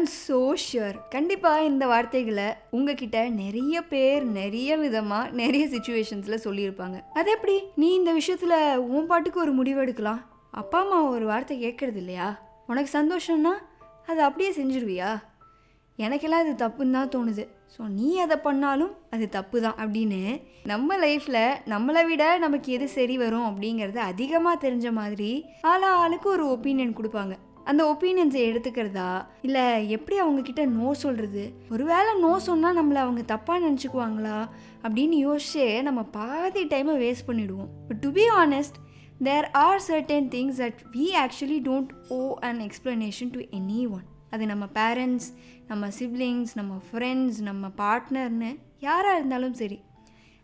I'm so sure கண்டிப்பாக இந்த வார்த்தைகளை உங்ககிட்ட நிறைய பேர் நிறைய விதமாக நிறைய சுச்சுவேஷன்ஸில் சொல்லியிருப்பாங்க. அது எப்படி? நீ இந்த விஷயத்தில் உன் பாட்டுக்கு ஒரு முடிவு எடுக்கலாம். அப்பா அம்மா ஒரு வார்த்தை கேட்கறது இல்லையா? உனக்கு சந்தோஷம்னா அதை அப்படியே செஞ்சிருவியா? எனக்கெல்லாம் அது தப்புன்னு தான் தோணுது. ஸோ நீ அதை பண்ணாலும் அது தப்பு தான் அப்படின்னு நம்ம லைஃப்பில் நம்மளை விட நமக்கு எது சரி வரும் அப்படிங்கிறது அதிகமாக தெரிஞ்ச மாதிரி ஆளா ஆளுக்கு ஒரு ஒப்பீனியன் கொடுப்பாங்க. அந்த ஒப்பீனியன்ஸை எடுத்துக்கிறதா? இல்லை எப்படி அவங்கக்கிட்ட நோ சொல்கிறது ஒருவேளை நோ சொன்னால் நம்மளை அவங்க தப்பாக நினச்சிக்குவாங்களா? அப்படின்னு யோசிச்சே நம்ம பாதி டைமை வேஸ்ட் பண்ணிவிடுவோம் but to be honest there are certain things that we actually don't owe an explanation to anyone அது நம்ம பேரண்ட்ஸ் நம்ம சிப்ளிங்ஸ் நம்ம ஃப்ரெண்ட்ஸ் நம்ம பார்ட்னர்னு யாராக இருந்தாலும் சரி.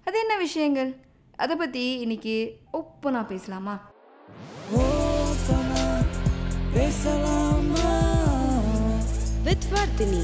அது என்ன விஷயங்கள்? அதை பற்றி இன்னைக்கு நான் பேசலாமா? ஓ பேசலாமா வித் வர்த்தினி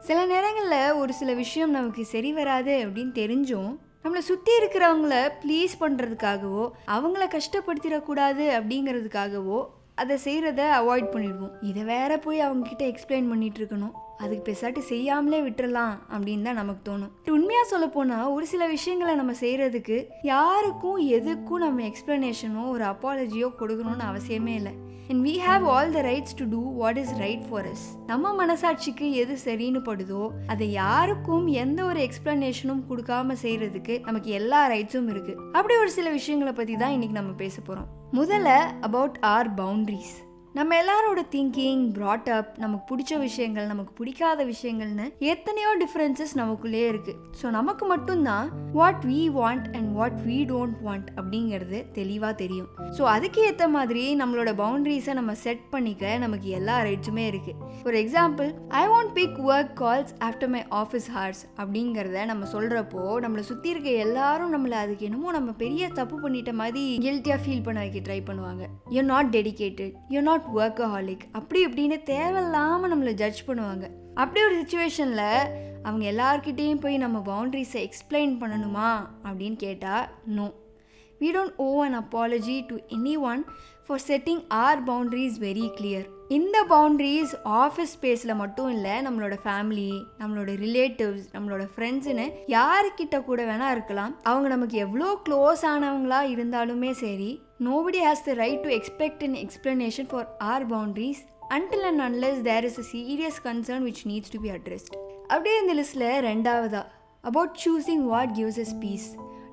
சில நேரங்களில் ஒரு சில விஷயம் நமக்கு சரி வராது அப்படின்னு தெரிஞ்சும் நம்மளை சுற்றி இருக்கிறவங்கள ப்ளீஸ் பண்ணுறதுக்காகவோ அவங்கள கஷ்டப்படுத்திடக்கூடாது அப்படிங்கிறதுக்காகவோ அதை செய்கிறத அவாய்ட் பண்ணிடுவோம். இதை வேற போய் அவங்கக்கிட்ட எக்ஸ்பிளைன் பண்ணிகிட்டு இருக்கணும் அதுக்கு பெசாட்டு செய்யாமலே விட்டுறலாம் அப்படின்னு தான் நமக்கு தோணும். உண்மையாக சொல்ல போனால் ஒரு சில விஷயங்களை நம்ம செய்கிறதுக்கு யாருக்கும் எதுக்கும் நம்ம எக்ஸ்ப்ளனேஷனோ ஒரு அப்பாலஜியோ கொடுக்கணும்னு அவசியமே இல்லை. And we have all the rights to do what is right for us நம்ம மனசாட்சிக்கு எது சரின்னு படுதோ அதை யாருக்கும் எந்த ஒரு எக்ஸ்பிளனேஷனும் கொடுக்காம செய்கிறதுக்கு நமக்கு எல்லா ரைட்ஸும் இருக்குது அப்படி ஒரு சில விஷயங்களை பற்றி தான் இன்றைக்கி நம்ம பேச போகிறோம் முதல்ல அபவுட் ஆர் பவுண்ட்ரிஸ் நம்ம எல்லாரோட திங்கிங் ப்ராட் அப் நமக்கு பிடிச்ச விஷயங்கள் நமக்கு பிடிக்காத விஷயங்கள்னு எத்தனையோ டிஃப்ரென்சஸ் நமக்குள்ளேயே இருக்குது ஸோ நமக்கு மட்டும்தான் what we want and what we don't want அப்படிங்கிறது தெளிவாக தெரியும். ஸோ அதுக்கு ஏற்ற மாதிரி நம்மளோட பவுண்ட்ரிஸை நம்ம செட் பண்ணிக்க நமக்கு எல்லா ரைட்ஸுமே இருக்குது for example I want pick work calls after my office hours அப்படிங்கிறத நம்ம சொல்கிறப்போ நம்மளை சுற்றி இருக்க எல்லாரும் நம்மளை அதுக்கு என்னமோ நம்ம பெரிய தப்பு பண்ணிட்ட மாதிரி கில்ட்டியாக ஃபீல் பண்ண வைக்க ட்ரை பண்ணுவாங்க. You not dedicated you not workaholic அப்படி இப்படின்னு தேவையில்லாமல் நம்மளை ஜட்ஜ் பண்ணுவாங்க. அப்படி ஒரு சுச்சுவேஷனில் அவங்க எல்லார்கிட்டேயும் போய் நம்ம பவுண்ட்ரிஸை எக்ஸ்பிளைன் பண்ணணுமா அப்படின்னு கேட்டால் no we don't owe an apology to anyone for setting our boundaries very clear இந்த பவுண்ட்ரிஸ் ஆஃபீஸ் ஸ்பேஸில் மட்டும் இல்லை நம்மளோட ஃபேமிலி நம்மளோட ரிலேட்டிவ்ஸ் நம்மளோட ஃப்ரெண்ட்ஸுன்னு யாருக்கிட்ட கூட வேணால் இருக்கலாம் அவங்க நமக்கு எவ்வளோ க்ளோஸ் ஆனவங்களா இருந்தாலுமே சரி nobody has the right to expect in explanation for our boundaries until and unless there is a serious concern which needs to be addressed அப்படியே இந்த லிஸ்ட்டில் ரெண்டாவதா about choosing what gives us peace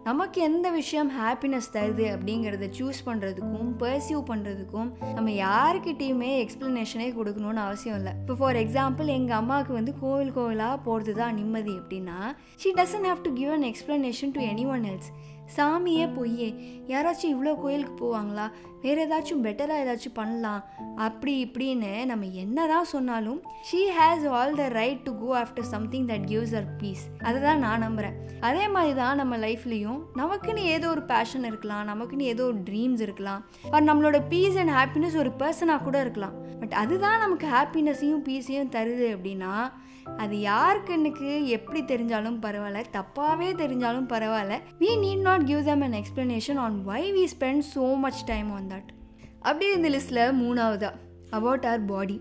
நமக்கு எந்த விஷயம் ஹாப்பினஸ் தருது அப்படிங்கிறத choose பண்ணுறதுக்கும் பர்சியூ பண்ணுறதுக்கும் நம்ம யாருக்கிட்டேயுமே எக்ஸ்ப்ளனேஷனே கொடுக்கணும்னு அவசியம் இல்லை. இப்போ ஃபார் எக்ஸாம்பிள் எங்கள் அம்மாவுக்கு வந்து கோவில் கோவிலாக போகிறது தான் நிம்மதி அப்படின்னா she doesn't have to give an explanation to any one else சாமியே பொய்யே. யாராச்சும் இவ்வளோ கோயிலுக்கு போவாங்களா? வேறு ஏதாச்சும் பெட்டராக ஏதாச்சும் பண்ணலாம். அப்படி இப்படின்னு நம்ம என்ன தான் சொன்னாலும் she has all the right to go after something that gives her peace அதை தான் நான் நம்புகிறேன் அதே மாதிரி தான் நம்ம லைஃப்லேயும் நமக்குன்னு ஏதோ ஒரு பேஷன் இருக்கலாம் நமக்குன்னு ஏதோ ஒரு ட்ரீம்ஸ் இருக்கலாம். பட் நம்மளோட பீஸ் அண்ட் ஹாப்பினஸ் ஒரு பர்சனாக கூட இருக்கலாம். பட் அதுதான் நமக்கு ஹாப்பினஸையும் பீஸையும் தருது அப்படின்னா அது யாருக்குன்னுக்கு எப்படி தெரிஞ்சாலும் பரவாயில்ல தப்பாகவே தெரிஞ்சாலும் பரவாயில்ல. We need not give them an explanation on why we spend so much time on that அப்படியே இந்த லிஸ்ட்டில் மூணாவதா அபவுட் ஆர் பாடி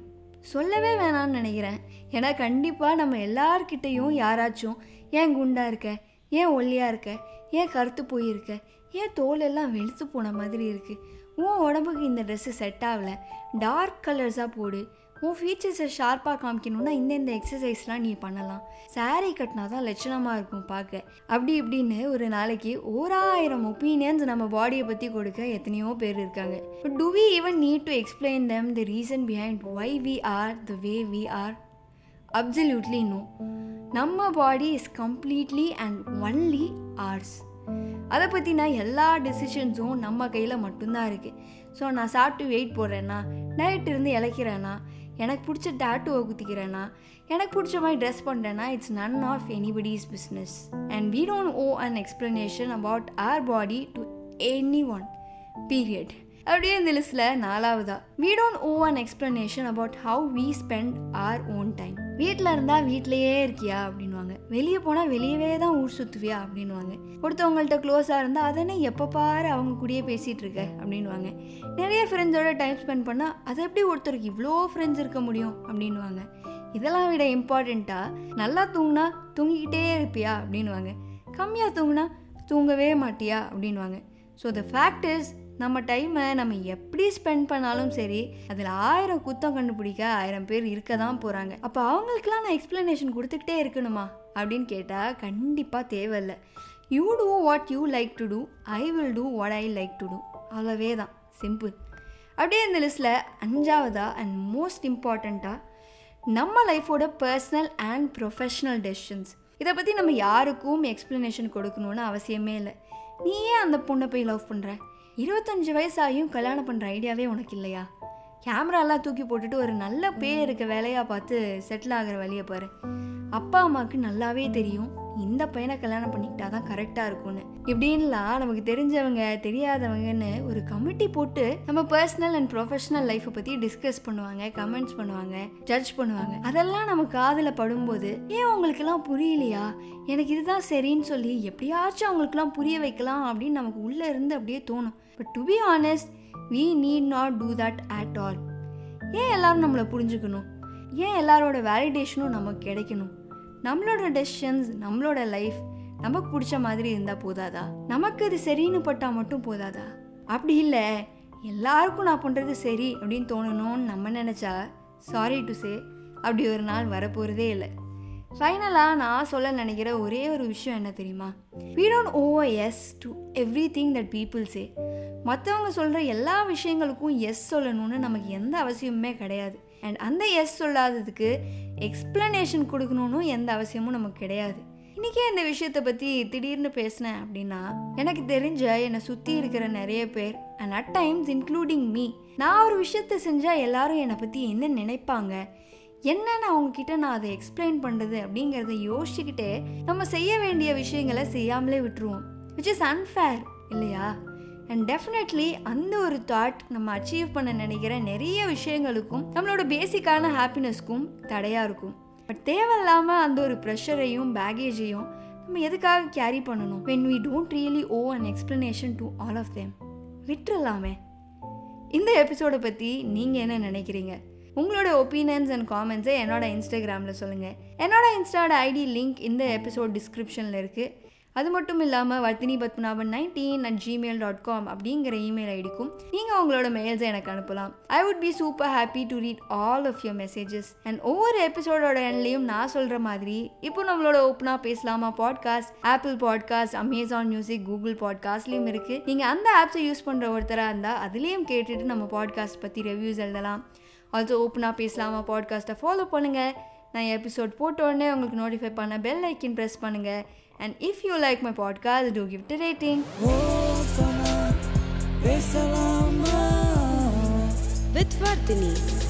சொல்லவே வேணாம்னு நினைக்கிறேன். ஏன்னா கண்டிப்பாக நம்ம எல்லார்கிட்டேயும் யாராச்சும் ஏன் குண்டாக இருக்க? ஏன் ஒல்லியாக இருக்க? ஏன் கருத்து போயிருக்க ஏன் தோல் எல்லாம் வெளுத்து போன மாதிரி இருக்குது உன் உடம்புக்கு இந்த ட்ரெஸ்ஸு செட் ஆகலை. டார்க் கலர்ஸாக போடு. உன் ஃபீச்சர்ஸை ஷார்ப்பாக காமிக்கணும்னா இந்த இந்த எக்ஸசைஸ்லாம் நீ பண்ணலாம். சாரீ கட்டினா தான் லட்சணமாக இருக்கும் பார்க்க. அப்படி இப்படின்னு ஒரு நாளைக்கு ஓராயிரம் ஒப்பீனியன்ஸ் நம்ம பாடியை பற்றி கொடுக்க எத்தனையோ பேர் இருக்காங்க. Do we even need to explain them the reason behind why we are the way we are absolutely no நம்ம body is completely and only ours அதை பற்றினா எல்லா டெசிஷன்ஸும் நம்ம கையில் மட்டும்தான் இருக்குது ஸோ நான் சாப்பிட்டு வெயிட் போடுறேன்னா டயட் இருந்து இழைக்கிறேன்னா எனக்கு பிடிச்ச டேட்டுவை குத்திக்கிறேன்னா எனக்கு பிடிச்ச மாதிரி ட்ரெஸ் பண்ணுறேன்னா it's none of anybody's business and we don't owe an explanation about our body to any one period அப்படியே இந்த லிஸ்ட்ல நாலாவதா. We don't owe an explanation about how we spend our own time வீட்டில் இருந்தால் வீட்டிலையே இருக்கியா அப்படின்வாங்க வெளியே போனால் வெளியவே தான் ஊர் சுற்றுவியா அப்படின்வாங்க ஒருத்தவங்கள்ட்ட க்ளோஸாக இருந்தால் அதனே எப்போ பாரு அவங்க கூடயே பேசிகிட்டு இருக்க அப்படின்வாங்க நிறைய ஃப்ரெண்ட்ஸோட டைம் ஸ்பெண்ட் பண்ணால் அதை எப்படி ஒருத்தருக்கு இவ்வளோ ஃப்ரெண்ட்ஸ் இருக்க முடியும் அப்படின்வாங்க இதெல்லாம் விட இம்பார்ட்டண்ட்டாக நல்லா தூங்கினா தூங்கிக்கிட்டே இருப்பியா அப்படின்வாங்க கம்மியாக தூங்கினா தூங்கவே மாட்டியா அப்படின்வாங்க ஸோ த ஃபேக்ட் இஸ் நம்ம டைமை நம்ம எப்படி ஸ்பெண்ட் பண்ணாலும் சரி அதில் ஆயிரம் குத்தம் கண்டுபிடிக்க ஆயிரம் பேர் இருக்க தான் போகிறாங்க அப்போ அவங்களுக்குலாம் நான் எக்ஸ்ப்ளனேஷன் கொடுத்துக்கிட்டே இருக்கணுமா? அப்படின்னு கேட்டால் கண்டிப்பாக தேவையில்லை. You do what you like to do I will do what I like to do அவ்வளவே தான். சிம்பிள் அப்படியே இந்த லிஸ்ட்டில் அஞ்சாவதா அண்ட் மோஸ்ட் இம்பார்ட்டண்ட்டாக நம்ம லைஃபோட பர்சனல் அண்ட் ப்ரொஃபஷ்னல் டெசிஷன்ஸ் இதை பற்றி நம்ம யாருக்கும் எக்ஸ்ப்ளனேஷன் கொடுக்கணும்னு அவசியமே இல்லை. நீ ஏன் அந்த பொண்ணை போய் லவ் பண்ணுற இருபத்தஞ்சு வயசாகியும் கல்யாணம் பண்ணுற ஐடியாவே உனக்கு இல்லையா? கேமராலாம் தூக்கி போட்டுட்டு ஒரு நல்ல பேர் இருக்க வேலையாக பார்த்து செட்டில் ஆகிற வழியை பாரு. அப்பா அம்மாவுக்கு நல்லாவே தெரியும். இந்த பையனை கல்யாணம் பண்ணிக்கிட்டா தான் கரெக்டாக இருக்கும்னு. இப்படின்லாம் நமக்கு தெரிஞ்சவங்க தெரியாதவங்கன்னு ஒரு கமிட்டி போட்டு நம்ம பர்சனல் அண்ட் ப்ரொஃபஷனல் லைஃப்பை பற்றி டிஸ்கஸ் பண்ணுவாங்க கமெண்ட்ஸ் பண்ணுவாங்க ஜட்ஜ் பண்ணுவாங்க. அதெல்லாம் நம்ம காதில் படும்போது ஏன் அவங்களுக்கெல்லாம் புரியலையா? எனக்கு இதுதான் சரின்னு சொல்லி எப்படியாச்சும் அவங்களுக்குலாம் புரிய வைக்கலாம் அப்படின்னு நமக்கு உள்ளே இருந்து அப்படியே தோணும். But to be honest we need not do that at all ஏன் எல்லாரும் நம்மளை புரிஞ்சுக்கணும்? ஏன் எல்லாரோட வேலிடேஷனும் நமக்கு கிடைக்கணும்? நம்மளோட டெசிஷன்ஸ் நம்மளோட லைஃப் நமக்கு பிடிச்ச மாதிரி இருந்தால் போதாதா? நமக்கு அது சரின்னு பட்டால் மட்டும் போதாதா? அப்படி இல்லை. எல்லாருக்கும் நான் பண்ணுறது சரி அப்படின்னு தோணணும்னு நம்ம நினச்சா சாரி டு சே அப்படி ஒரு நாள் வரப்போகிறதே இல்லை. ஃபைனலாக நான் சொல்ல நினைக்கிற ஒரே ஒரு விஷயம் என்ன தெரியுமா? We don't over us to everything that people say மற்றவங்க சொல்கிற எல்லா விஷயங்களுக்கும் எஸ் சொல்லணும்னு நமக்கு எந்த அவசியமுமே கிடையாது. அண்ட் அந்த எஸ் சொல்லாததுக்கு எக்ஸ்ப்ளனேஷன் கொடுக்கணும்னு எந்த அவசியமும் நமக்கு கிடையாது. இன்றைக்கே இந்த விஷயத்தை பற்றி திடீர்னு பேசினேன் அப்படின்னா எனக்கு தெரிஞ்ச என்னை சுற்றி இருக்கிற நிறைய பேர் and at times including me நான் ஒரு விஷயத்த செஞ்சால் எல்லாரும் என்னை பற்றி என்ன நினைப்பாங்க? என்னென்ன அவங்கக்கிட்ட நான் அதை எக்ஸ்பிளைன் பண்ணுறது அப்படிங்கிறத யோசிச்சுக்கிட்டே நம்ம செய்ய வேண்டிய விஷயங்களை செய்யாமலே விட்டுருவோம் விச் இஸ் அன்ஃபேர் இல்லையா? அண்ட் டெஃபினெட்லி அந்த ஒரு தாட் நம்ம அச்சீவ் பண்ண நினைக்கிற நிறைய விஷயங்களுக்கும் நம்மளோட பேசிக்கான ஹாப்பினஸ்க்கும் தடையாக இருக்கும். பட் தேவையில்லாமல் அந்த ஒரு ப்ரெஷரையும் பேகேஜையும் நம்ம எதுக்காக கேரி பண்ணணும்? When we don't really owe an explanation to all of them விட்டுறலாமே. இந்த எபிசோடை பற்றி நீங்கள் என்ன நினைக்கிறீங்க? உங்களோட ஒப்பீனியன்ஸ் அண்ட் காமெண்ட்ஸை என்னோட இன்ஸ்டாகிராமில் சொல்லுங்கள் என்னோட இன்ஸ்டாவோட ஐடி லிங்க் இந்த எபிசோட் டிஸ்கிரிப்ஷனில் இருக்குது அது மட்டும் இல்லாமல் Vardhini Padmanabhan nineteen at Gmail dot com அப்படிங்கிற இமெயில் ஐடிக்கும் நீங்கள் உங்களோட மெயில்ஸை எனக்கு அனுப்பலாம். I would be super happy to read all of your messages and ஒவ்வொரு எபிசோடோட எண்ட்லேயும் நான் சொல்கிற மாதிரி இப்போ நம்மளோட ஓப்பனாக பேசலாமா podcast Apple podcast Amazon music Google பாட்காஸ்ட்லேயும் இருக்குது நீங்கள் அந்த ஆப்ஸை யூஸ் பண்ணுற ஒருத்தராக இருந்தால் அதுலேயும் கேட்டுட்டு நம்ம பாட்காஸ்ட் பற்றி ரிவ்யூஸ் எழுதலாம். ஆல்சோ ஓப்பனாக பேசலாமா பாட்காஸ்ட்டை ஃபாலோ பண்ணுங்கள் நான் எபிசோட் போட்ட உடனே உங்களுக்கு நோட்டிஃபை பண்ண பெல் ஐக்கின் ப்ரெஸ் பண்ணுங்கள் and if you like my podcast do give it rating with Vardhini.